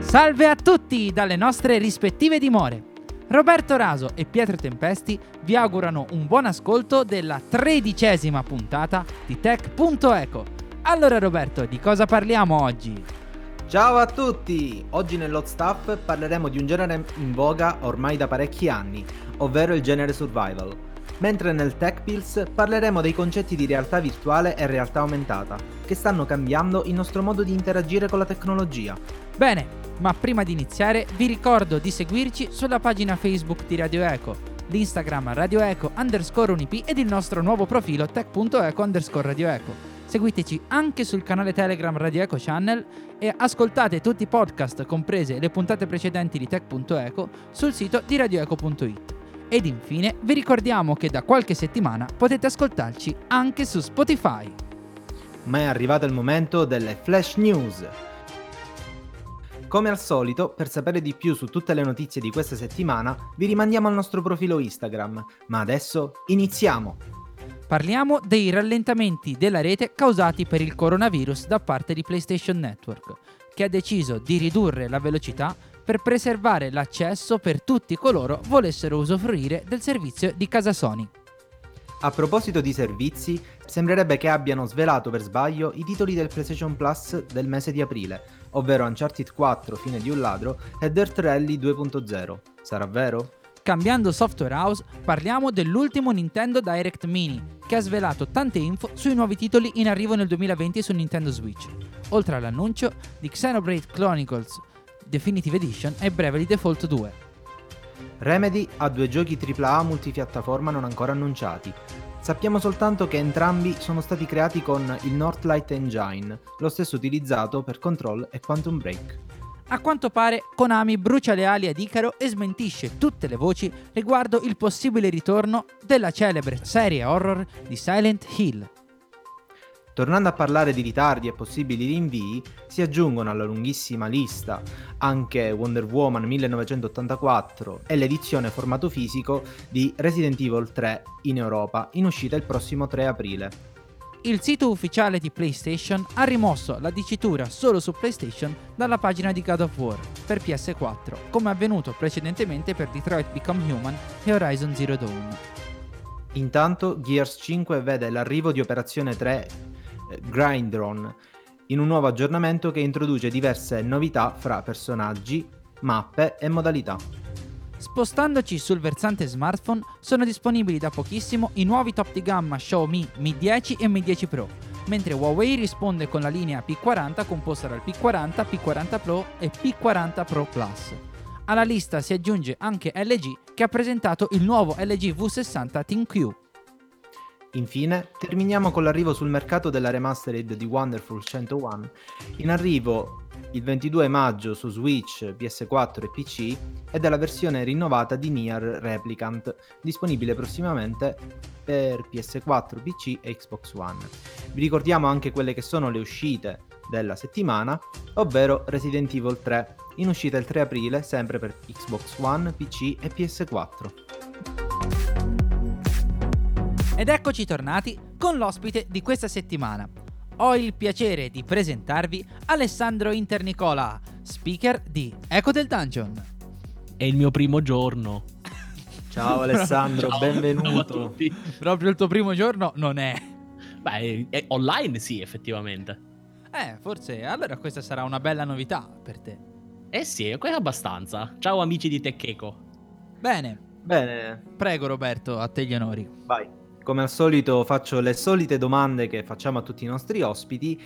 Salve a tutti dalle nostre rispettive dimore. Roberto Raso e Pietro Tempesti vi augurano un buon ascolto della tredicesima puntata di Tech.eco. Allora Roberto, di cosa parliamo oggi? Ciao a tutti! Oggi nell'Hot Stuff parleremo di un genere in voga ormai da parecchi anni, ovvero il genere survival. Mentre nel Tech Pills parleremo dei concetti di realtà virtuale e realtà aumentata, che stanno cambiando il nostro modo di interagire con la tecnologia. Bene, ma prima di iniziare vi ricordo di seguirci sulla pagina Facebook di Radio Eco, l'Instagram Radio Eco underscore unip ed il nostro nuovo profilo tech.eco underscore Radio Eco. Seguiteci anche sul canale Telegram Radio Eco Channel e ascoltate tutti i podcast, comprese le puntate precedenti di tech.eco, sul sito di radioeco.it. Ed infine vi ricordiamo che da qualche settimana potete ascoltarci anche su Spotify. Ma è arrivato il momento delle flash news. Come al solito, per sapere di più su tutte le notizie di questa settimana, vi rimandiamo al nostro profilo Instagram. Ma adesso iniziamo! Parliamo dei rallentamenti della rete causati per il coronavirus da parte di PlayStation Network, che ha deciso di ridurre la velocità per preservare l'accesso per tutti coloro volessero usufruire del servizio di casa Sony. A proposito di servizi, sembrerebbe che abbiano svelato per sbaglio i titoli del PlayStation Plus del mese di aprile, ovvero Uncharted 4, Fine di un ladro, e Dirt Rally 2.0. Sarà vero? Cambiando software house, parliamo dell'ultimo Nintendo Direct Mini, che ha svelato tante info sui nuovi titoli in arrivo nel 2020 su Nintendo Switch, oltre all'annuncio di Xenoblade Chronicles Definitive Edition e Bravely Default 2. Remedy ha due giochi AAA multipiattaforma non ancora annunciati. Sappiamo soltanto che entrambi sono stati creati con il Northlight Engine, lo stesso utilizzato per Control e Quantum Break. A quanto pare Konami brucia le ali ad Icaro e smentisce tutte le voci riguardo il possibile ritorno della celebre serie horror di Silent Hill. Tornando a parlare di ritardi e possibili rinvii, si aggiungono alla lunghissima lista anche Wonder Woman 1984 e l'edizione formato fisico di Resident Evil 3 in Europa, in uscita il prossimo 3 aprile. Il sito ufficiale di PlayStation ha rimosso la dicitura solo su PlayStation dalla pagina di God of War per PS4, come avvenuto precedentemente per Detroit Become Human e Horizon Zero Dawn. Intanto Gears 5 vede l'arrivo di Operazione 3 Grindron in un nuovo aggiornamento che introduce diverse novità fra personaggi, mappe e modalità. Spostandoci sul versante smartphone, sono disponibili da pochissimo i nuovi top di gamma Xiaomi Mi 10 e Mi 10 Pro, mentre Huawei risponde con la linea P40 composta dal P40, P40 Pro e P40 Pro Plus. Alla lista si aggiunge anche LG che ha presentato il nuovo LG V60 ThinQ Infine, terminiamo con l'arrivo sul mercato della remastered di Wonderful 101, in arrivo il 22 maggio su Switch, PS4 e PC, e della versione rinnovata di Nier Replicant, disponibile prossimamente per PS4, PC e Xbox One. Vi ricordiamo anche quelle che sono le uscite della settimana, ovvero Resident Evil 3, in uscita il 3 aprile, sempre per Xbox One, PC e PS4. Ed eccoci tornati con l'ospite di questa settimana. Ho il piacere di presentarvi Alessandro Internicola, speaker di Eco del Dungeon. È il mio primo giorno. Ciao Alessandro, Ciao. benvenuto. Ciao Proprio il tuo primo giorno non è. Beh, è online sì, effettivamente. Eh, forse allora questa sarà una bella novità per te. Eh sì, è abbastanza. Ciao amici di Teccheco. Bene. Bene. Prego Roberto, a te gli onori. Vai. Come al solito faccio le solite domande che facciamo a tutti i nostri ospiti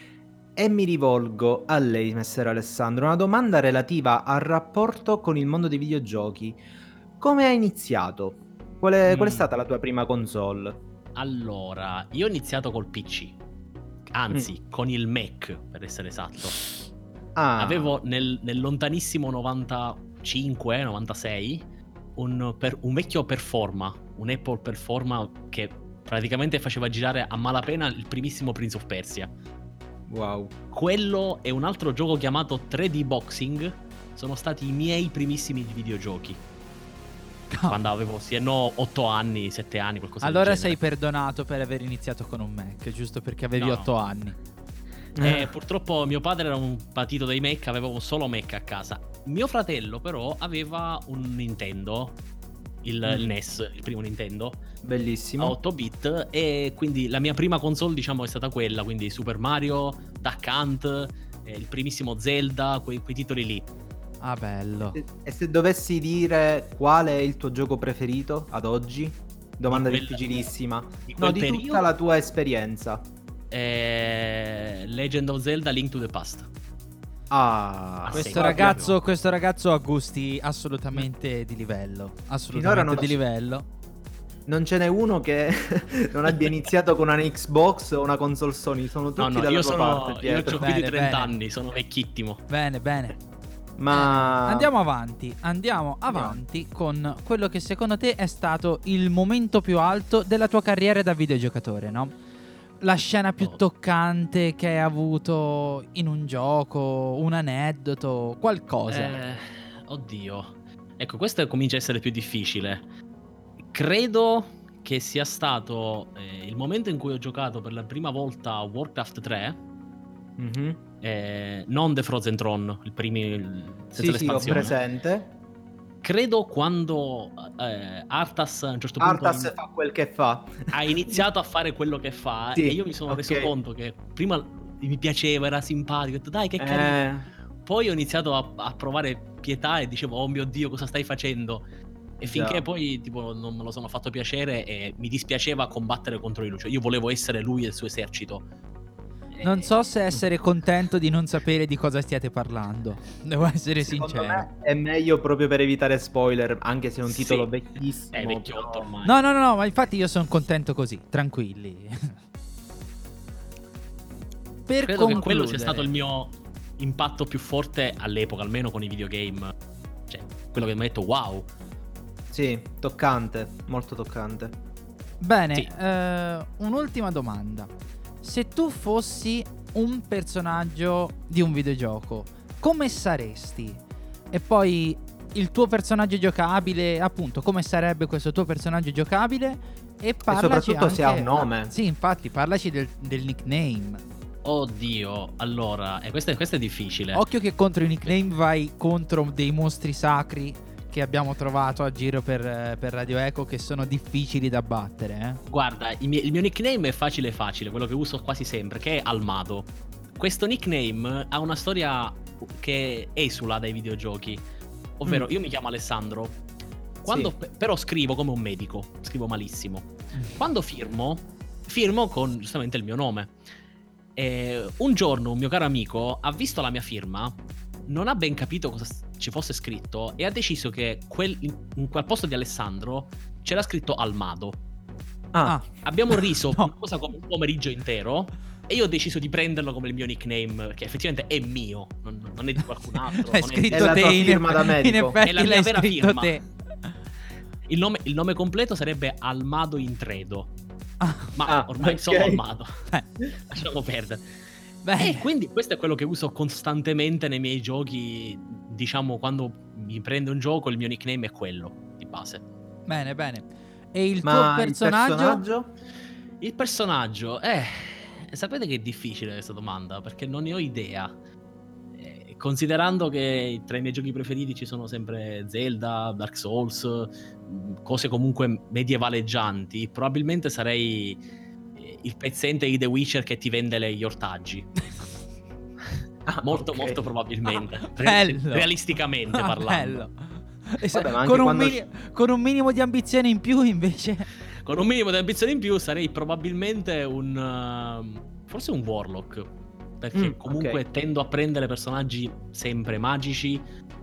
e mi rivolgo a lei, messer Alessandro. Una domanda relativa al rapporto con il mondo dei videogiochi. Come hai iniziato? Qual è, mm. qual è mm. stata la tua prima console? Allora, io ho iniziato col PC. Anzi, mm. con il Mac, per essere esatto. Ah. Avevo nel, nel lontanissimo 95-96 un, per, un vecchio Performa, un Apple Performa che praticamente faceva girare a malapena il primissimo Prince of Persia. Wow. Quello è un altro gioco chiamato 3D Boxing sono stati i miei primissimi videogiochi. No. Quando avevo, sì, no, 8 anni, 7 anni, qualcosa Allora sei perdonato per aver iniziato con un Mac, giusto perché avevi no, 8 anni. Eh, purtroppo mio padre era un patito dei Mac, aveva un solo Mac a casa. Mio fratello però aveva un Nintendo, il, mm. il NES, il primo Nintendo. Bellissimo. A 8 bit e quindi la mia prima console diciamo è stata quella, quindi Super Mario, Duck Hunt, eh, il primissimo Zelda, quei, quei titoli lì. Ah, bello. E se dovessi dire qual è il tuo gioco preferito ad oggi? Domanda di difficilissima. Di no, di periodo? tutta la tua esperienza. Eh, Legend of Zelda Link to the Past. Ah, questo ragazzo, questo ragazzo, ha gusti assolutamente di livello. Assolutamente di livello. Non ce n'è uno che non abbia iniziato con una Xbox o una console Sony. Sono tutti no, no, dalla io sono, parte. Io ho più di 30 bene. anni, sono vecchittimo. Bene, bene. Ma eh, andiamo avanti, andiamo avanti no. con quello che secondo te è stato il momento più alto della tua carriera da videogiocatore, no? La scena più toccante che hai avuto in un gioco, un aneddoto, qualcosa. Eh, oddio. Ecco, questo comincia a essere più difficile. Credo che sia stato eh, il momento in cui ho giocato per la prima volta a Warcraft 3. Mm-hmm eh, non The Frozen Throne, il primi senza sì, l'espansione. Sì, ho presente. Credo quando eh, Arthas a un certo punto Arthas fa quel che fa. Ha iniziato a fare quello che fa sì, e io mi sono okay. reso conto che prima mi piaceva, era simpatico, ho detto dai che carino. Eh. Poi ho iniziato a, a, provare pietà e dicevo "Oh mio Dio, cosa stai facendo?" E finché yeah. poi tipo non me lo sono fatto piacere e mi dispiaceva combattere contro di lui, cioè io volevo essere lui e il suo esercito non so se essere contento di non sapere di cosa stiate parlando. Devo essere Secondo sincero. è meglio proprio per evitare spoiler, anche se è un titolo sì, vecchissimo. È vecchiotto ormai. No, no, no, no, ma infatti io sono contento così, tranquilli. per Credo concludere... che quello sia stato il mio impatto più forte all'epoca, almeno con i videogame. Cioè, quello che mi ha detto wow. Sì, toccante, molto toccante. Bene, sì. eh, un'ultima domanda se tu fossi un personaggio di un videogioco, come saresti? E poi il tuo personaggio giocabile, appunto, come sarebbe questo tuo personaggio giocabile? E, parlaci e soprattutto anche, se ha un nome. Sì, infatti, parlaci del, del nickname. Oddio, allora, eh, questo, questo, è difficile. Occhio che contro i nickname vai contro dei mostri sacri che abbiamo trovato a giro per, per Radio Eco che sono difficili da battere. Eh? Guarda, il mio, il mio nickname è facile facile, quello che uso quasi sempre, che è Almado. Questo nickname ha una storia che esula dai videogiochi. Ovvero, mm. io mi chiamo Alessandro. Quando, sì. Però scrivo come un medico, scrivo malissimo. Mm. Quando firmo, firmo con giustamente il mio nome. E un giorno un mio caro amico ha visto la mia firma non ha ben capito cosa ci fosse scritto e ha deciso che quel, in, quel posto di Alessandro c'era scritto Almado. Ah. ah. Abbiamo riso no. cosa come un pomeriggio intero. E io ho deciso di prenderlo come il mio nickname, che effettivamente è mio, non, non è di qualcun altro. Hai scritto è te in, firma da medico. In effetti è la mia vera firma. Te. Il nome, il nome, completo sarebbe Almado Intredo. Ah. Ma ah, ormai okay. sono Almado. Eh. Lasciamo perdere. Beh. E quindi questo è quello che uso costantemente nei miei giochi. Diciamo, quando mi prende un gioco, il mio nickname è quello di base. Bene, bene. E il Ma tuo personaggio? Il personaggio? Il personaggio, eh. Sapete che è difficile questa domanda perché non ne ho idea. Eh, considerando che tra i miei giochi preferiti ci sono sempre Zelda, Dark Souls, cose comunque medievaleggianti, probabilmente sarei il pezzente di The Witcher che ti vende gli ortaggi. ah, molto, okay. molto probabilmente. Ah, Real- realisticamente ah, parlando. Vabbè, con, un mini- con, un minimo di ambizione in più, invece. Con un minimo di ambizione in più, sarei probabilmente un. Uh, forse un Warlock. Perché mm, comunque okay. tendo a prendere personaggi sempre magici,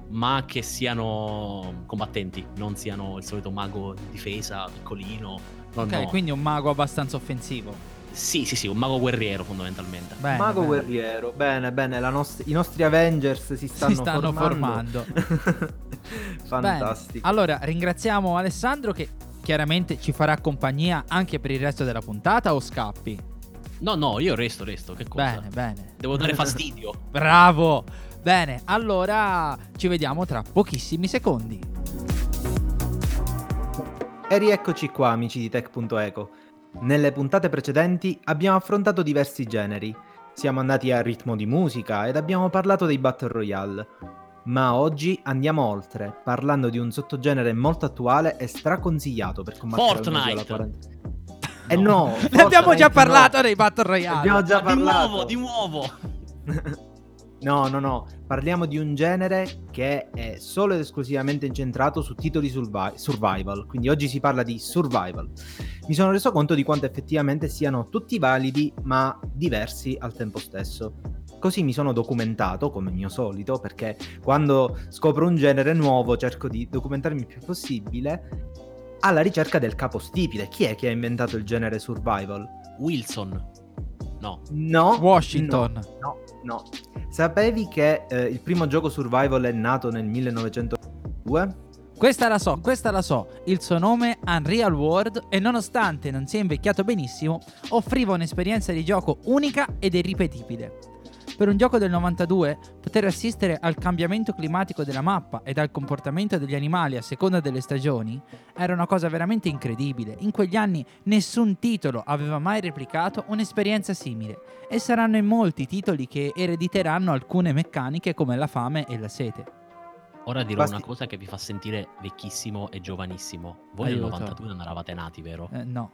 ma che siano combattenti, non siano il solito mago di difesa piccolino No, ok, no. quindi un mago abbastanza offensivo. Sì, sì, sì, un mago guerriero fondamentalmente. Bene, mago bene. guerriero, bene, bene. Nost- I nostri Avengers si stanno, si stanno formando. formando. Fantastico. Bene. Allora, ringraziamo Alessandro che chiaramente ci farà compagnia anche per il resto della puntata o scappi? No, no, io resto, resto. Che cosa? Bene, bene. Devo dare fastidio. Bravo. Bene, allora ci vediamo tra pochissimi secondi. E rieccoci qua, amici di Tech.eco. Nelle puntate precedenti abbiamo affrontato diversi generi. Siamo andati a ritmo di musica ed abbiamo parlato dei Battle Royale. Ma oggi andiamo oltre, parlando di un sottogenere molto attuale e straconsigliato per combattere Fortnite. la quarantena. Eh no, Ne abbiamo già Fortnite no. parlato dei Battle Royale. Abbiamo già Ma di parlato. nuovo, di nuovo. No, no, no, parliamo di un genere che è solo ed esclusivamente incentrato su titoli survi- survival, quindi oggi si parla di survival. Mi sono reso conto di quanto effettivamente siano tutti validi ma diversi al tempo stesso. Così mi sono documentato, come mio solito, perché quando scopro un genere nuovo cerco di documentarmi il più possibile, alla ricerca del capostipite. Chi è che ha inventato il genere survival? Wilson. No. No. Washington. No, no. Sapevi che eh, il primo gioco survival è nato nel 1902? Questa la so, questa la so. Il suo nome è Unreal World e nonostante non sia invecchiato benissimo, offriva un'esperienza di gioco unica ed irripetibile. Per un gioco del 92, poter assistere al cambiamento climatico della mappa e al comportamento degli animali a seconda delle stagioni era una cosa veramente incredibile. In quegli anni nessun titolo aveva mai replicato un'esperienza simile e saranno in molti i titoli che erediteranno alcune meccaniche come la fame e la sete. Ora dirò Basti- una cosa che vi fa sentire vecchissimo e giovanissimo. Voi Aiuto. nel 92 non eravate nati, vero? Eh, no.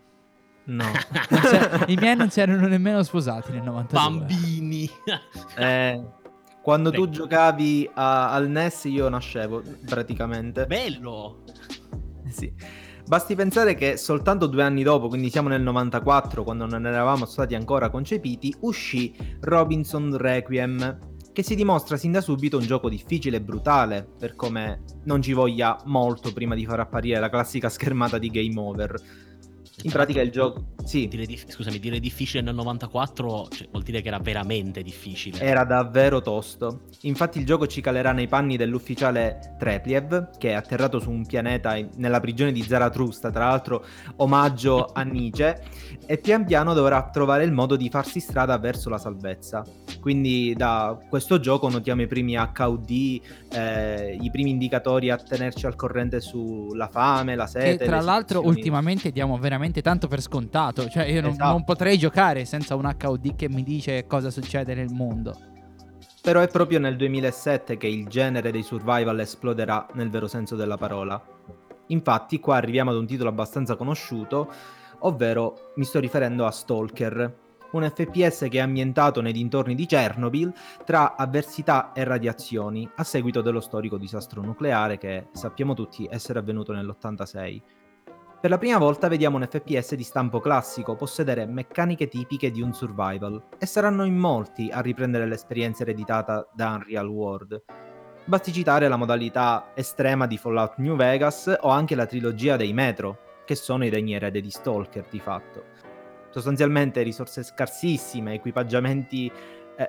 No. I miei non si erano nemmeno sposati nel 92. Bambini. Eh, quando tu Beh. giocavi a- al NES io nascevo, praticamente. Bello. Sì. Basti pensare che soltanto due anni dopo, quindi siamo nel 94, quando non eravamo stati ancora concepiti, uscì Robinson Requiem, che si dimostra sin da subito un gioco difficile e brutale, per come non ci voglia molto prima di far apparire la classica schermata di Game Over. In pratica il gioco... Sì, Dire dif- scusami, dire difficile nel 94 cioè, vuol dire che era veramente difficile. Era davvero tosto. Infatti il gioco ci calerà nei panni dell'ufficiale Trepliev, che è atterrato su un pianeta in- nella prigione di Zaratrusta, tra l'altro omaggio a Nietzsche, e pian piano dovrà trovare il modo di farsi strada verso la salvezza. Quindi da questo gioco notiamo i primi HUD, eh, i primi indicatori a tenerci al corrente sulla fame, la sete. Che tra l'altro ultimamente diamo veramente tanto per scontato. Cioè io non, Esatto. non potrei giocare senza un HUD che mi dice cosa succede nel mondo. Però è proprio nel 2007 che il genere dei survival esploderà nel vero senso della parola. Infatti, qua arriviamo ad un titolo abbastanza conosciuto, ovvero mi sto riferendo a Stalker, un FPS che è ambientato nei dintorni di Chernobyl tra avversità e radiazioni a seguito dello storico disastro nucleare che sappiamo tutti essere avvenuto nell'86. Per la prima volta vediamo un FPS di stampo classico possedere meccaniche tipiche di un survival e saranno in molti a riprendere l'esperienza ereditata da Unreal World. Basti citare la modalità estrema di Fallout New Vegas o anche la trilogia dei Metro, che sono i regni erede di Stalker di fatto. Sostanzialmente risorse scarsissime, equipaggiamenti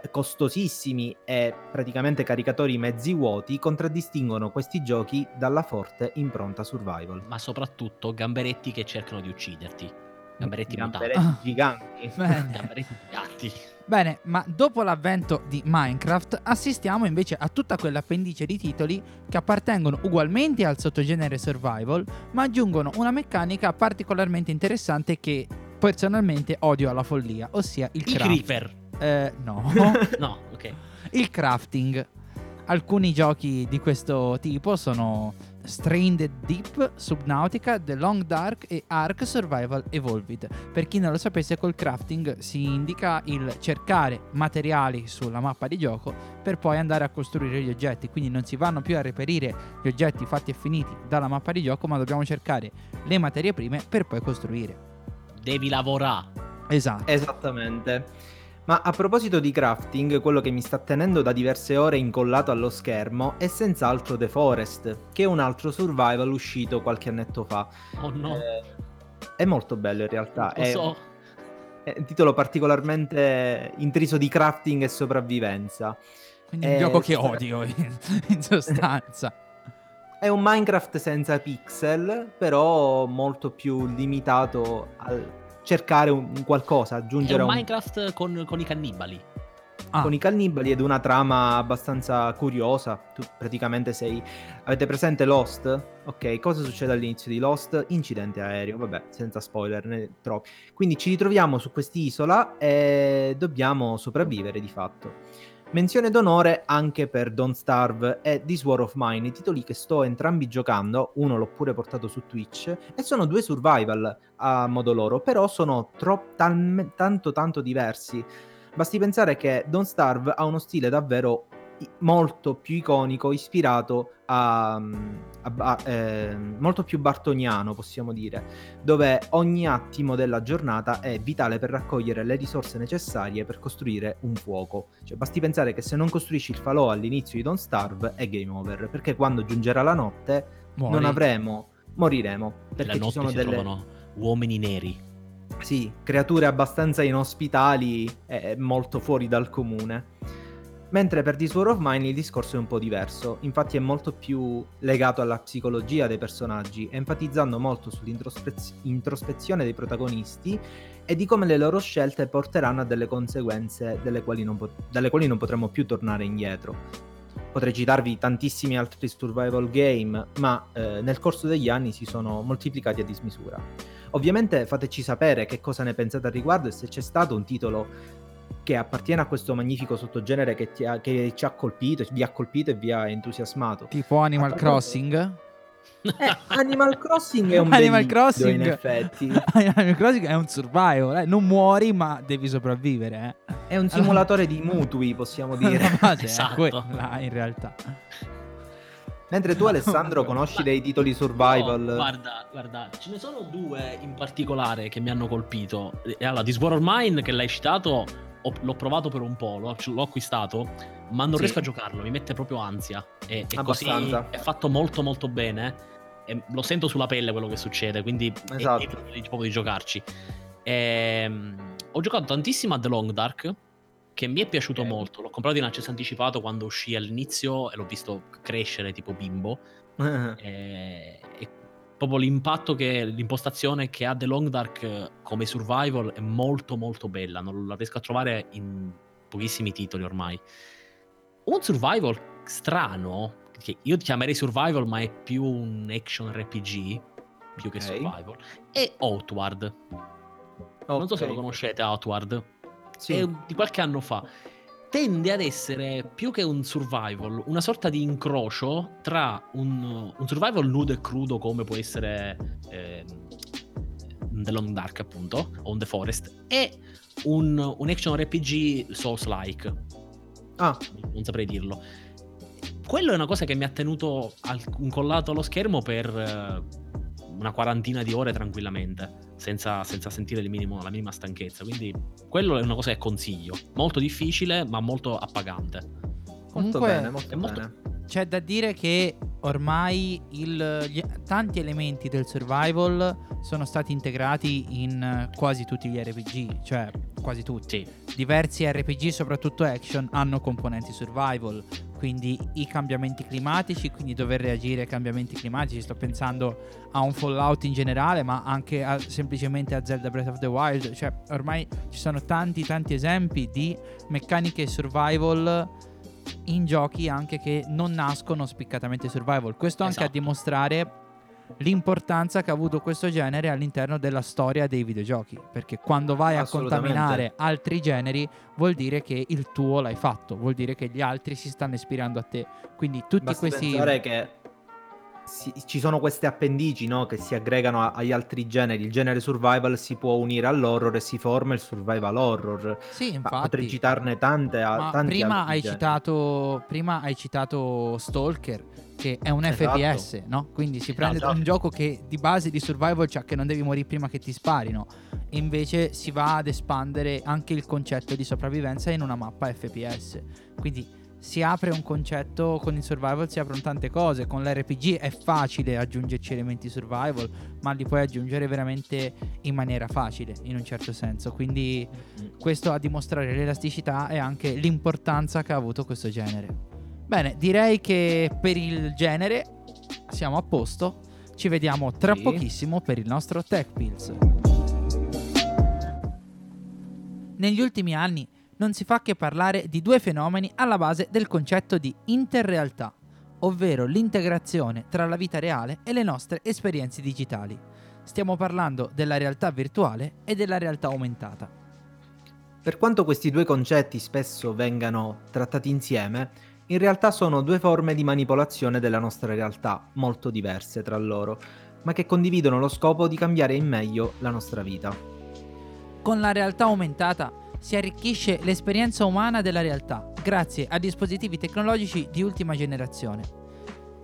eh, costosissimi e praticamente caricatori mezzi vuoti contraddistinguono questi giochi dalla forte impronta survival. Ma soprattutto gamberetti che cercano di ucciderti. Gamberetti. Gamberetti giganti. Bene. Gamberetti gatti. Bene, ma dopo l'avvento di Minecraft assistiamo invece a tutta quell'appendice di titoli che appartengono ugualmente al sottogenere survival, ma aggiungono una meccanica particolarmente interessante che personalmente odio alla follia, ossia il I craft. creeper. Eh, no. No, ok. il crafting. Alcuni giochi di questo tipo sono Stranded Deep, Subnautica, The Long Dark e Ark Survival Evolved. Per chi non lo sapesse, col crafting si indica il cercare materiali sulla mappa di gioco per poi andare a costruire gli oggetti. Quindi non si vanno più a reperire gli oggetti fatti e finiti dalla mappa di gioco, ma dobbiamo cercare le materie prime per poi costruire. Devi lavorare. Esatto. Esattamente. Ma a proposito di crafting, quello che mi sta tenendo da diverse ore incollato allo schermo è senz'altro The Forest, che è un altro survival uscito qualche annetto fa. Oh no. Eh, è molto bello in realtà. Lo È, so. è un titolo particolarmente intriso di crafting e sopravvivenza. Quindi è un Eh, gioco che odio in, in sostanza. È un Minecraft senza pixel, però molto più limitato al cercare un, un qualcosa, È aggiungere un un... Minecraft con, con i cannibali. Ah. con i cannibali ed una trama abbastanza curiosa. Tu praticamente sei. Avete presente Lost? Ok, cosa succede all'inizio di Lost? Incidente aereo, vabbè, senza spoiler né troppi. Quindi ci ritroviamo su quest'isola e dobbiamo sopravvivere di fatto. Menzione d'onore anche per Don't Starve e This War of Mine, i titoli che sto entrambi giocando, uno l'ho pure portato su Twitch, e sono due survival a modo loro, però sono tro- talme- tanto tanto diversi. Basti pensare che Don't Starve ha uno stile davvero molto più iconico, ispirato a, a- a- eh, molto più bartoniano, possiamo dire, dove ogni attimo della giornata è vitale per raccogliere le risorse necessarie per costruire un fuoco. Cioè, basti pensare che se non costruisci il falò all'inizio di Don't Starve è game over, perché quando giungerà la notte Muori. non avremo, moriremo, perché ci sono delle uomini neri. sì, creature abbastanza inospitali e molto fuori dal comune. Mentre per This War of Mine il discorso è un po' diverso, infatti è molto più legato alla psicologia dei personaggi, enfatizzando molto sull'introspezione dei protagonisti e di come le loro scelte porteranno a delle conseguenze delle quali non, po- dalle quali non potremo più tornare indietro. Potrei citarvi tantissimi altri survival game, ma eh, nel corso degli anni si sono moltiplicati a dismisura. Ovviamente fateci sapere che cosa ne pensate al riguardo e se c'è stato un titolo che appartiene a questo magnifico sottogenere che, ti ha- che ci ha colpito, vi ha colpito e vi ha entusiasmato. Tipo Animal A proposito- Crossing. Eh, Animal Crossing è un Animal delitto, Crossing. in effetti. Animal Crossing è un survival, eh. non muori ma devi sopravvivere. Eh. È un simulatore di mutui, possiamo dire. Base Esatto. quella in realtà. Mentre tu Alessandro conosci Ma- dei titoli survival... No, guarda, guarda, ce ne sono due in particolare che mi hanno colpito. Allora, This War of Mine, che l'hai citato, ho- l'ho provato per un po', l'ho, l'ho acquistato, ma non Sì. riesco a giocarlo, mi mette proprio ansia. E, e così è fatto molto molto bene. E lo sento sulla pelle quello che succede, quindi è- Esatto. evito di- proprio di giocarci. Ehm, ho giocato tantissimo a The Long Dark, che mi è piaciuto Ok. molto. L'ho comprato in accesso anticipato quando uscì all'inizio e l'ho visto crescere tipo bimbo. E, e proprio l'impatto che l'impostazione che ha The Long Dark eh, come survival è molto molto bella. Non la riesco a trovare in pochissimi titoli ormai. Un survival strano, che io chiamerei survival, ma è più un action RPG più che Ok. survival, è Outward. Non so se lo conoscete, Outward Sì. è di qualche anno fa. Tende ad essere più che un survival, una sorta di incrocio tra un, un survival nudo e crudo come può essere ehm, The Long Dark, appunto, o The Forest, e un, un action RPG Souls-like. Ah, Non saprei dirlo. Quello è una cosa che mi ha tenuto al- incollato allo schermo per eh, una quarantina di ore tranquillamente, senza, senza sentire il minimo- la minima stanchezza. Quindi quello è una cosa che consiglio. Molto difficile, ma molto appagante. molto Comunque, bene, molto molto- bene. C'è da dire che ormai il- gli- tanti elementi del survival sono stati integrati in quasi tutti gli RPG, cioè quasi tutti. Sì, Diversi RPG, soprattutto action, hanno componenti survival, quindi i cambiamenti climatici, quindi dover reagire ai cambiamenti climatici. Sto pensando a un Fallout in generale, ma anche a- semplicemente a Zelda Breath of the Wild. Cioè, ormai ci sono tanti, tanti esempi di meccaniche survival in giochi anche che non nascono spiccatamente survival. Questo anche a Esatto. dimostrare l'importanza che ha avuto questo genere all'interno della storia dei videogiochi. Perché quando vai a contaminare altri generi, vuol dire che il tuo l'hai fatto, vuol dire che gli altri si stanno ispirando a te. Quindi tutti Basti questi. pensare che si- ci sono queste appendici no, che si aggregano a- agli altri generi. Il genere survival si può unire all'horror e si forma il survival horror. Sì, Ma potrei infatti. citarne tante. a- prima hai, generi. citato, prima hai citato Stalker, che è un Esatto. FPS, no? Quindi si prende Esatto. un gioco che di base di survival c'ha che non devi morire prima che ti sparino. E invece si va ad espandere anche il concetto di sopravvivenza in una mappa FPS. Quindi si apre un concetto con il survival, si aprono tante cose. Con l'RPG è facile aggiungerci elementi survival, ma li puoi aggiungere veramente in maniera facile, in un certo senso. Quindi questo a dimostrare l'elasticità e anche l'importanza che ha avuto questo genere. Bene, direi che per il genere siamo a posto. Ci vediamo tra Sì. pochissimo per il nostro Tech Pills. Negli ultimi anni non si fa che parlare di due fenomeni alla base del concetto di interrealtà, ovvero l'integrazione tra la vita reale e le nostre esperienze digitali. Stiamo parlando della realtà virtuale e della realtà aumentata. Per quanto questi due concetti spesso vengano trattati insieme, in realtà sono due forme di manipolazione della nostra realtà, molto diverse tra loro, ma che condividono lo scopo di cambiare in meglio la nostra vita. Con la realtà aumentata si arricchisce l'esperienza umana della realtà grazie a dispositivi tecnologici di ultima generazione.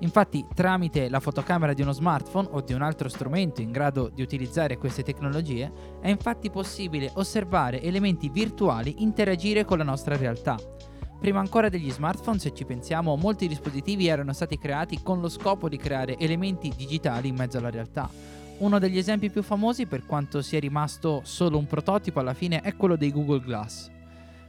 Infatti, tramite la fotocamera di uno smartphone o di un altro strumento in grado di utilizzare queste tecnologie, è infatti possibile osservare elementi virtuali interagire con la nostra realtà. Prima ancora degli smartphone, se ci pensiamo, molti dispositivi erano stati creati con lo scopo di creare elementi digitali in mezzo alla realtà. Uno degli esempi più famosi, per quanto sia rimasto solo un prototipo alla fine, è quello dei Google Glass.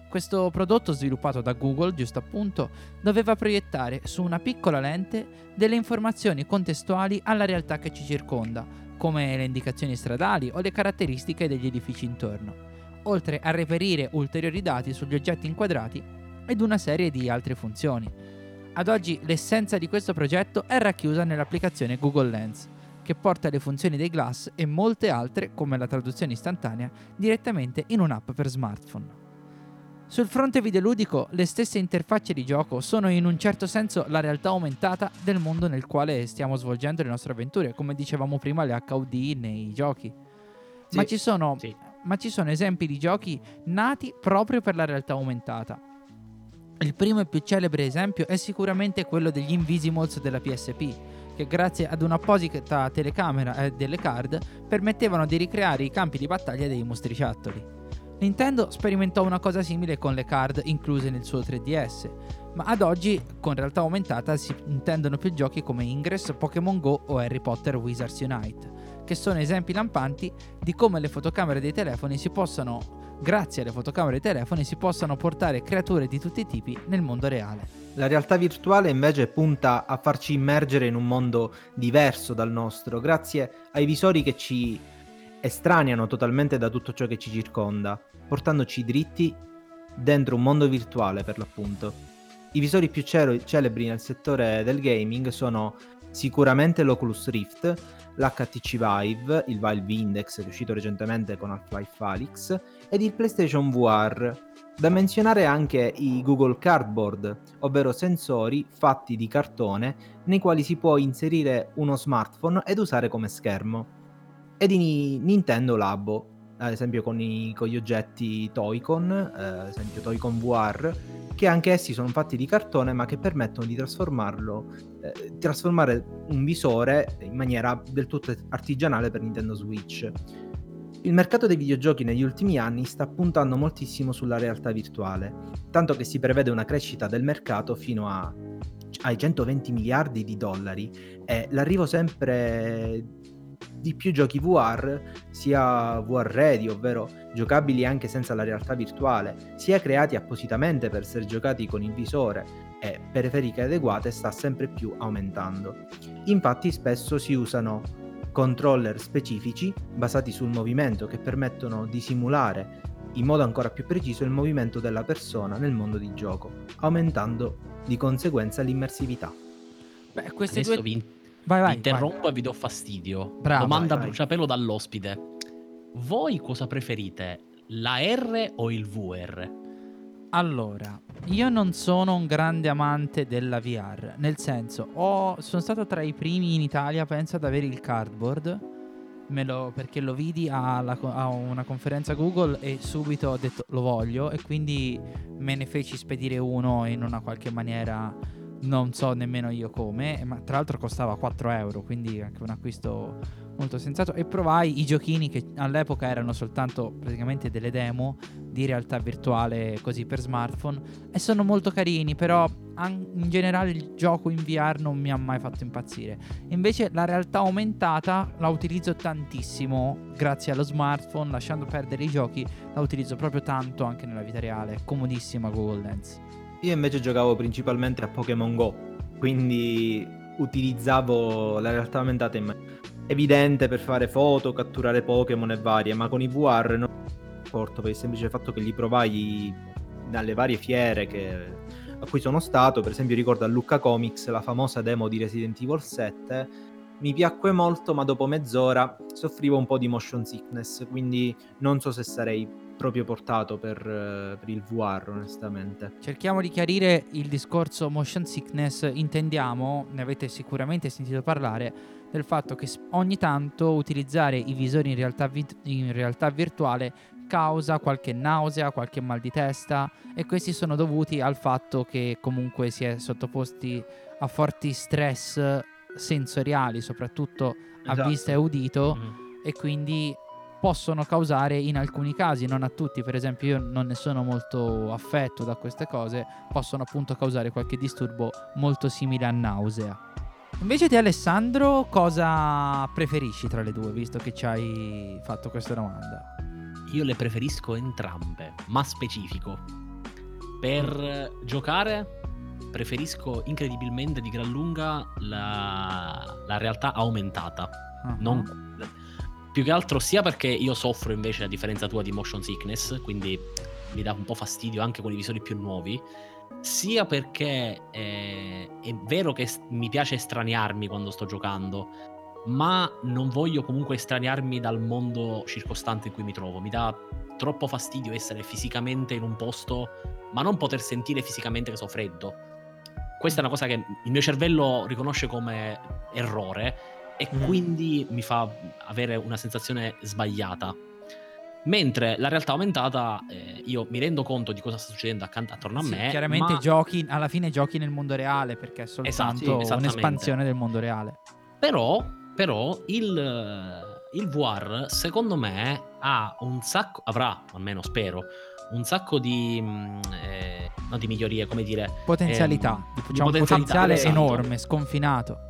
Questo prodotto sviluppato da Google, giusto appunto, doveva proiettare su una piccola lente delle informazioni contestuali alla realtà che ci circonda, come le indicazioni stradali o le caratteristiche degli edifici intorno, oltre a reperire ulteriori dati sugli oggetti inquadrati ed una serie di altre funzioni. Ad oggi l'essenza di questo progetto è racchiusa nell'applicazione Google Lens, che porta le funzioni dei Glass e molte altre, come la traduzione istantanea, direttamente in un'app per smartphone. Sul fronte videoludico, le stesse interfacce di gioco sono in un certo senso la realtà aumentata del mondo nel quale stiamo svolgendo le nostre avventure, come dicevamo prima le HUD nei giochi. Sì, ma, ci sono, sì. ma ci sono esempi di giochi nati proprio per la realtà aumentata. Il primo e più celebre esempio è sicuramente quello degli Invisimals della PSP, che grazie ad un'apposita telecamera e delle card permettevano di ricreare i campi di battaglia dei mostriciattoli. Nintendo sperimentò una cosa simile con le card incluse nel suo 3DS, ma ad oggi con realtà aumentata si intendono più giochi come Ingress, Pokémon Go o Harry Potter Wizards Unite, che sono esempi lampanti di come le fotocamere dei telefoni si possono, grazie alle fotocamere dei telefoni, si possano portare creature di tutti i tipi nel mondo reale. La realtà virtuale invece punta a farci immergere in un mondo diverso dal nostro, grazie ai visori che ci estraneano totalmente da tutto ciò che ci circonda, portandoci dritti dentro un mondo virtuale per l'appunto. I visori più celebri nel settore del gaming sono sicuramente l'Oculus Rift, l'HTC Vive, il Vive Index uscito recentemente con Half-Life Alyx ed il PlayStation VR. Da menzionare anche i Google Cardboard, ovvero sensori fatti di cartone nei quali si può inserire uno smartphone ed usare come schermo e di Nintendo Labo, ad esempio con, i, con gli oggetti Toycon, eh, ad esempio Toycon VR, che anche essi sono fatti di cartone ma che permettono di trasformarlo, eh, trasformare un visore in maniera del tutto artigianale per Nintendo Switch. Il mercato dei videogiochi negli ultimi anni sta puntando moltissimo sulla realtà virtuale, tanto che si prevede una crescita del mercato fino a, ai 120 miliardi di dollari e l'arrivo sempre di più giochi VR, sia VR ready, ovvero giocabili anche senza la realtà virtuale, sia creati appositamente per essere giocati con il visore e periferiche adeguate, sta sempre più aumentando. Infatti spesso si usano controller specifici basati sul movimento che permettono di simulare in modo ancora più preciso il movimento della persona nel mondo di gioco, aumentando di conseguenza l'immersività. Beh, queste Adesso due... vi Vai, vai, Vi interrompo vai. e vi do fastidio. Bravo, Domanda vai, a vai. bruciapelo dall'ospite. Voi cosa preferite? La R o il VR? Allora, io non sono un grande amante della VR, nel senso, ho- sono stato tra i primi in Italia, penso, ad avere il cardboard, me lo- perché lo vidi co- a una conferenza Google e subito ho detto lo voglio e quindi me ne feci spedire uno in una qualche maniera, non so nemmeno io come, ma tra l'altro costava 4 euro, quindi anche un acquisto molto sensato e provai i giochini che all'epoca erano soltanto praticamente delle demo di realtà virtuale così per smartphone e sono molto carini, però in generale il gioco in VR non mi ha mai fatto impazzire. Invece la realtà aumentata la utilizzo tantissimo grazie allo smartphone, lasciando perdere i giochi, la utilizzo proprio tanto anche nella vita reale, comodissima Google Lens. Io invece giocavo principalmente a Pokémon Go, quindi utilizzavo la realtà aumentata in maniera evidente per fare foto, catturare Pokémon e varie, ma con i VR non porto per il semplice fatto che li provai dalle varie fiere che, a cui sono stato, per esempio ricordo a Lucca Comics la famosa demo di Resident Evil 7, mi piacque molto, ma dopo mezz'ora soffrivo un po' di motion sickness, quindi non so se sarei proprio portato per, eh, per, il VR, onestamente. Cerchiamo di chiarire il discorso motion sickness. Intendiamo, ne avete sicuramente sentito parlare, del fatto che ogni tanto utilizzare i visori in realtà, vi- in realtà virtuale causa qualche nausea, qualche mal di testa e questi sono dovuti al fatto che comunque si è sottoposti a forti stress sensoriali, soprattutto esatto. a vista e udito mm-hmm. e quindi possono causare in alcuni casi, non a tutti, per esempio io non ne sono molto affetto da queste cose, possono appunto causare qualche disturbo molto simile a nausea. Invece di Alessandro, cosa preferisci tra le due, visto che ci hai fatto questa domanda? Io le preferisco entrambe, ma specifico. Per giocare preferisco incredibilmente di gran lunga la, la realtà aumentata. Uh-huh. Non, più che altro sia perché io soffro invece, a differenza tua, di motion sickness, quindi mi dà un po' fastidio anche con i visori più nuovi, sia perché eh, è vero che mi piace estraniarmi quando sto giocando, ma non voglio comunque estraniarmi dal mondo circostante in cui mi trovo. Mi dà troppo fastidio essere fisicamente in un posto, ma non poter sentire fisicamente che so freddo. Questa è una cosa che il mio cervello riconosce come errore e mm. quindi mi fa avere una sensazione sbagliata. Mentre la realtà aumentata, eh, io mi rendo conto di cosa sta succedendo accanto, attorno a sì, me. Chiaramente ma... giochi, alla fine giochi nel mondo reale perché è soltanto esatto, un'espansione del mondo reale. Però però il, il VR, secondo me, ha un sacco, avrà, almeno spero, un sacco di, mm, eh, no, di migliorie, come dire... Potenzialità, eh, c'è un potenziale esatto. enorme, sconfinato.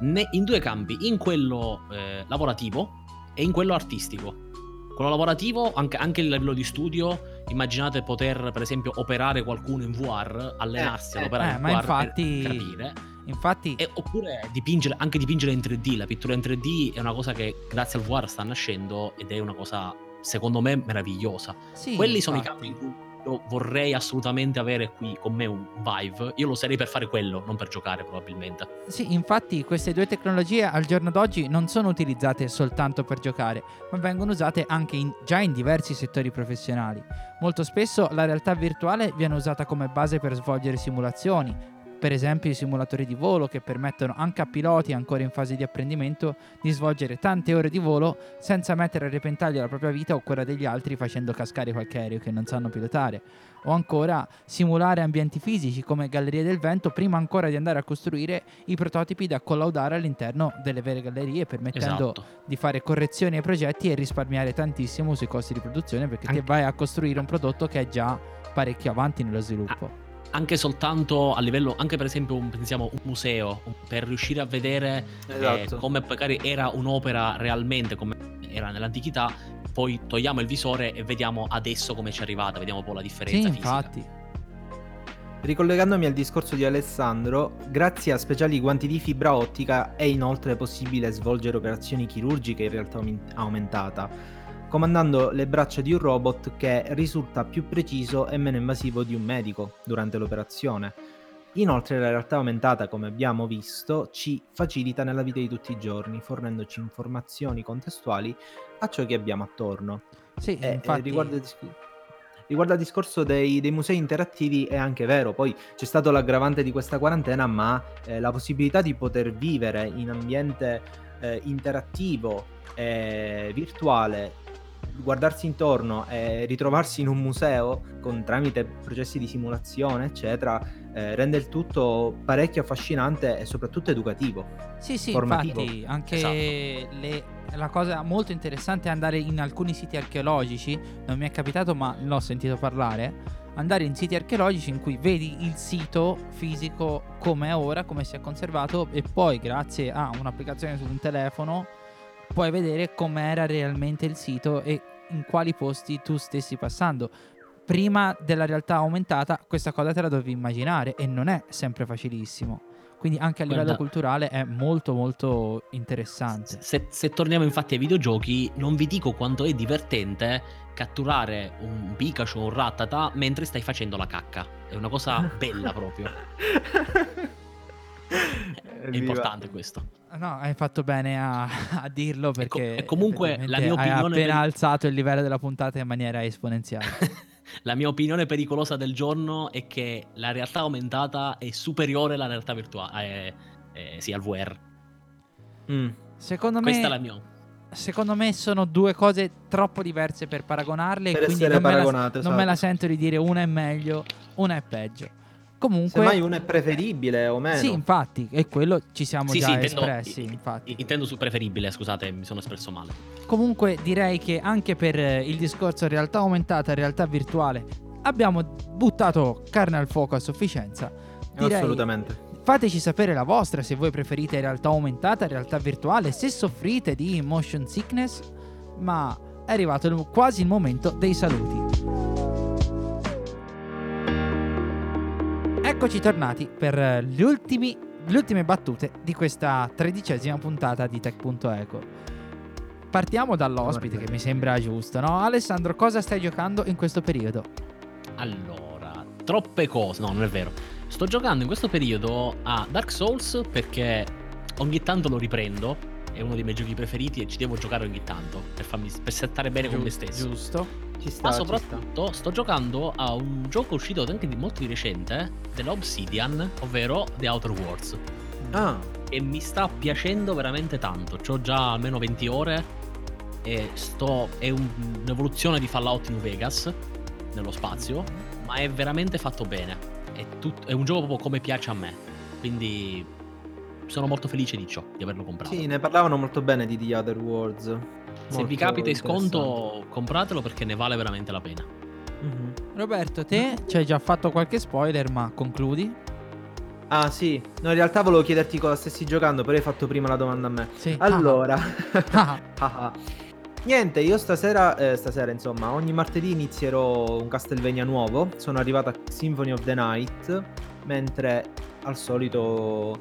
Ne, in due campi, in quello eh, lavorativo e in quello artistico. Quello lavorativo, anche, anche il livello di studio, immaginate poter, per esempio, operare qualcuno in VR, allenarsi eh, ad operare eh, in ma VR infatti... per capire Infatti... E, oppure dipingere, anche dipingere in 3D. La pittura in 3D è una cosa che grazie al VR sta nascendo ed è una cosa, secondo me, meravigliosa. Sì, Quelli infatti. sono i campi in cui io vorrei assolutamente avere qui con me un Vive. Io lo sarei per fare quello, non per giocare probabilmente. Sì, infatti queste due tecnologie al giorno d'oggi non sono utilizzate soltanto per giocare, ma vengono usate anche in, già in diversi settori professionali. Molto spesso la realtà virtuale viene usata come base per svolgere simulazioni, per esempio i simulatori di volo che permettono anche a piloti ancora in fase di apprendimento di svolgere tante ore di volo senza mettere a repentaglio la propria vita o quella degli altri facendo cascare qualche aereo che non sanno pilotare. O ancora simulare ambienti fisici come gallerie del vento prima ancora di andare a costruire i prototipi da collaudare all'interno delle vere gallerie, permettendo esatto. di fare correzioni ai progetti e risparmiare tantissimo sui costi di produzione perché anche... vai a costruire un prodotto che è già parecchio avanti nello sviluppo. Ah anche soltanto a livello, anche per esempio, un, pensiamo un museo, per riuscire a vedere eh, esatto. eh, come magari era un'opera realmente, come era nell'antichità, poi togliamo il visore e vediamo adesso come ci è arrivata, vediamo un po' la differenza sì, fisica. infatti. Ricollegandomi al discorso di Alessandro, grazie a speciali guanti di fibra ottica è inoltre possibile svolgere operazioni chirurgiche in realtà aumentata comandando le braccia di un robot che risulta più preciso e meno invasivo di un medico durante l'operazione. Inoltre la realtà aumentata, come abbiamo visto, ci facilita nella vita di tutti i giorni, fornendoci informazioni contestuali a ciò che abbiamo attorno. Sì, e, infatti... riguardo, il disc- riguardo al discorso dei, dei, musei interattivi è anche vero, poi c'è stato l'aggravante di questa quarantena, ma eh, la possibilità di poter vivere in ambiente eh, interattivo e virtuale guardarsi intorno e ritrovarsi in un museo con, tramite processi di simulazione, eccetera, eh, rende il tutto parecchio affascinante e soprattutto educativo. Sì, sì, formativo. infatti anche esatto. le, la cosa molto interessante è andare in alcuni siti archeologici, non mi è capitato ma l'ho sentito parlare, andare in siti archeologici in cui vedi il sito fisico come è ora, come si è conservato e poi grazie a un'applicazione su un telefono puoi vedere com'era realmente il sito e in quali posti tu stessi passando. Prima della realtà aumentata questa cosa te la dovevi immaginare e non è sempre facilissimo. Quindi anche a livello Guarda- culturale è molto molto interessante. Se, se torniamo infatti ai videogiochi, non vi dico quanto è divertente catturare un Pikachu o un Rattata mentre stai facendo la cacca. È una cosa bella proprio. È importante questo. No, hai fatto bene a, a dirlo perché e comunque la mia hai opinione appena per- alzato il livello della puntata in maniera esponenziale. La mia opinione pericolosa del giorno è che la realtà aumentata è superiore alla realtà virtuale, eh, eh, sì, al VR. Mm. Secondo me Questa è la mia. Secondo me sono due cose troppo diverse per paragonarle. Per e quindi non, me la, paragonate, non me la esatto. sento di dire una è meglio, una è peggio. Comunque, Semmai uno è preferibile o meno. sì, infatti, e quello ci siamo Sì, già sì, intendo, espressi. Infatti. intendo su preferibile, scusate, mi sono espresso male. Comunque, direi che anche per eh, il discorso realtà aumentata e realtà virtuale abbiamo buttato carne al fuoco a sufficienza. Direi, Assolutamente. Fateci sapere la vostra se voi preferite realtà aumentata, realtà virtuale, se soffrite di motion sickness, ma è arrivato quasi il momento dei saluti. Eccoci tornati per eh, gli ultimi- le ultime battute di questa tredicesima puntata di Tech.eco. Partiamo dall'ospite che mi sembra giusto, no? Alessandro, cosa stai giocando in questo periodo? Allora, troppe cose. No, non è vero. Sto giocando in questo periodo a Dark Souls perché ogni tanto lo riprendo. È uno dei miei giochi preferiti e ci devo giocare ogni tanto per, farmi, per settare bene con me stesso. Giusto. Ci sta, Ma ci sta. soprattutto sto giocando a un gioco uscito anche di molto di recente dell'Obsidian, ovvero The Outer Worlds. Ah, E mi sta piacendo veramente tanto. C'ho già almeno 20 ore e sto. È un- un'evoluzione di Fallout New Vegas nello spazio, ma è veramente fatto bene. È, tut- è un gioco proprio come piace a me. Quindi sono molto felice di ciò, di averlo comprato. sì, ne parlavano molto bene di The Other Worlds. Se vi capita in sconto, compratelo perché ne vale veramente la pena. Mhm. Roberto, te ci hai già fatto qualche spoiler, ma concludi? Ah, sì. No, in realtà volevo chiederti cosa stessi giocando, però hai fatto prima la domanda a me. Sì. Allora, Ah, Ah, ah. Niente, io stasera, eh, stasera insomma, ogni martedì inizierò un Castlevania nuovo. Sono arrivato a Symphony of the Night, mentre al solito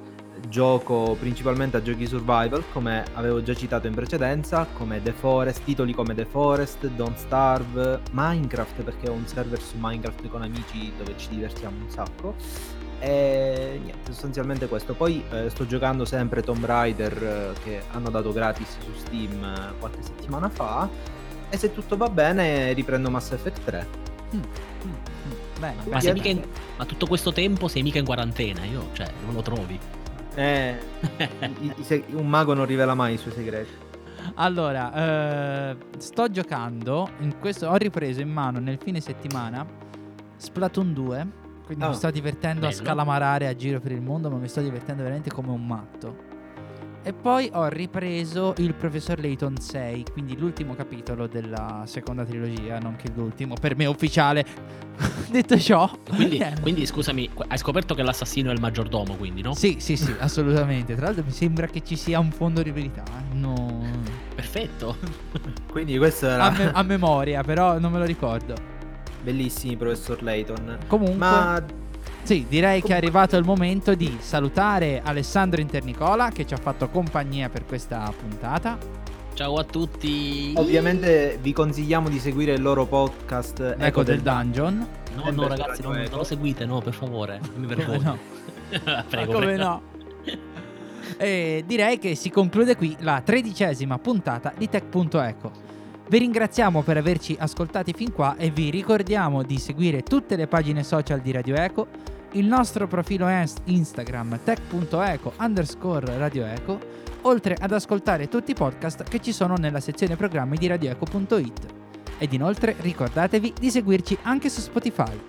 gioco principalmente a giochi survival, come avevo già citato in precedenza, come The Forest, titoli come The Forest, Don't Starve, Minecraft, perché ho un server su Minecraft con amici dove ci divertiamo un sacco. E niente, sostanzialmente questo. Poi eh, sto giocando sempre Tomb Raider eh, che hanno dato gratis su Steam eh, qualche settimana fa. E se tutto va bene riprendo Mass Effect 3. mm, mm, mm. Bene, Ma, bene. sei mica in- ma tutto questo tempo sei mica in quarantena, io, cioè, non lo trovi. Eh, i- i se- un mago non rivela mai i suoi segreti. Allora, eh, sto giocando, in questo, ho ripreso in mano nel fine settimana Splatoon 2, quindi Ah, mi sto divertendo a bello. scalamarare a giro per il mondo, ma mi sto divertendo veramente come un matto. E poi ho ripreso il Professor Layton 6, quindi l'ultimo capitolo della seconda trilogia, nonché l'ultimo, per me ufficiale. Detto ciò, Quindi, niente. quindi, scusami, hai scoperto che l'assassino è il maggiordomo, quindi, no? Sì, sì, sì, assolutamente. Tra l'altro mi sembra che ci sia un fondo di verità. eh. No. Perfetto. Quindi questo era A, me- a memoria, però non me lo ricordo. bellissimi, professor Layton. Comunque, Ma sì, direi che è arrivato il momento di salutare Alessandro Internicola che ci ha fatto compagnia per questa puntata. Ciao a tutti. ovviamente vi consigliamo di seguire il loro podcast Eco Eco del Dungeon. No, no, ragazzi, non, non lo seguite, no, per favore. Non mi vergogno. No, prego, come prego. no? E direi che si conclude qui la tredicesima puntata di Tech.eco. Vi ringraziamo per averci ascoltati fin qua e vi ricordiamo di seguire tutte le pagine social di Radio Eco, il nostro profilo Instagram tech.eco underscore Radio Eco, oltre ad ascoltare tutti i podcast che ci sono nella sezione programmi di radioeco.it. Ed inoltre ricordatevi di seguirci anche su Spotify.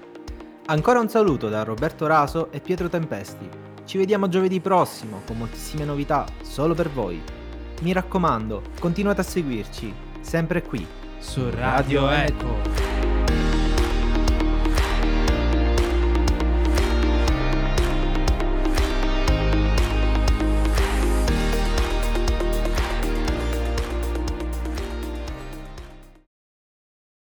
Ancora un saluto da Roberto Raso e Pietro Tempesti. Ci vediamo giovedì prossimo con moltissime novità solo per voi. Mi raccomando, continuate a seguirci, sempre qui. Su Radio Eco.